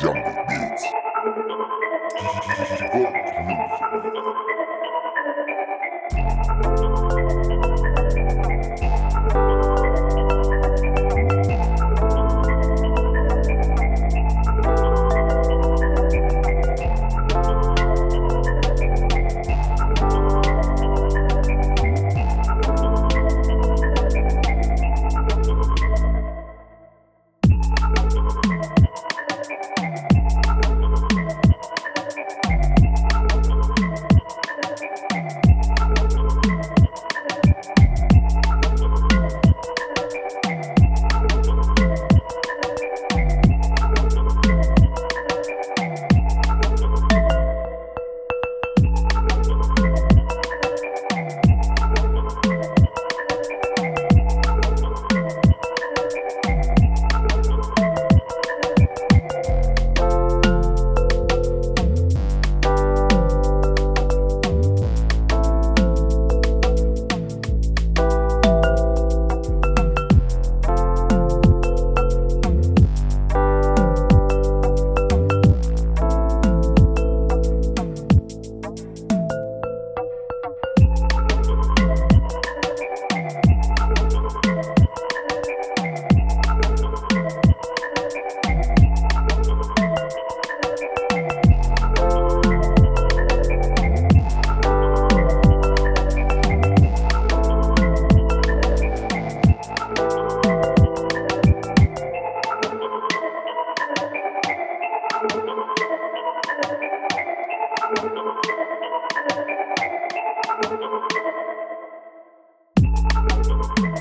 Jungle. Música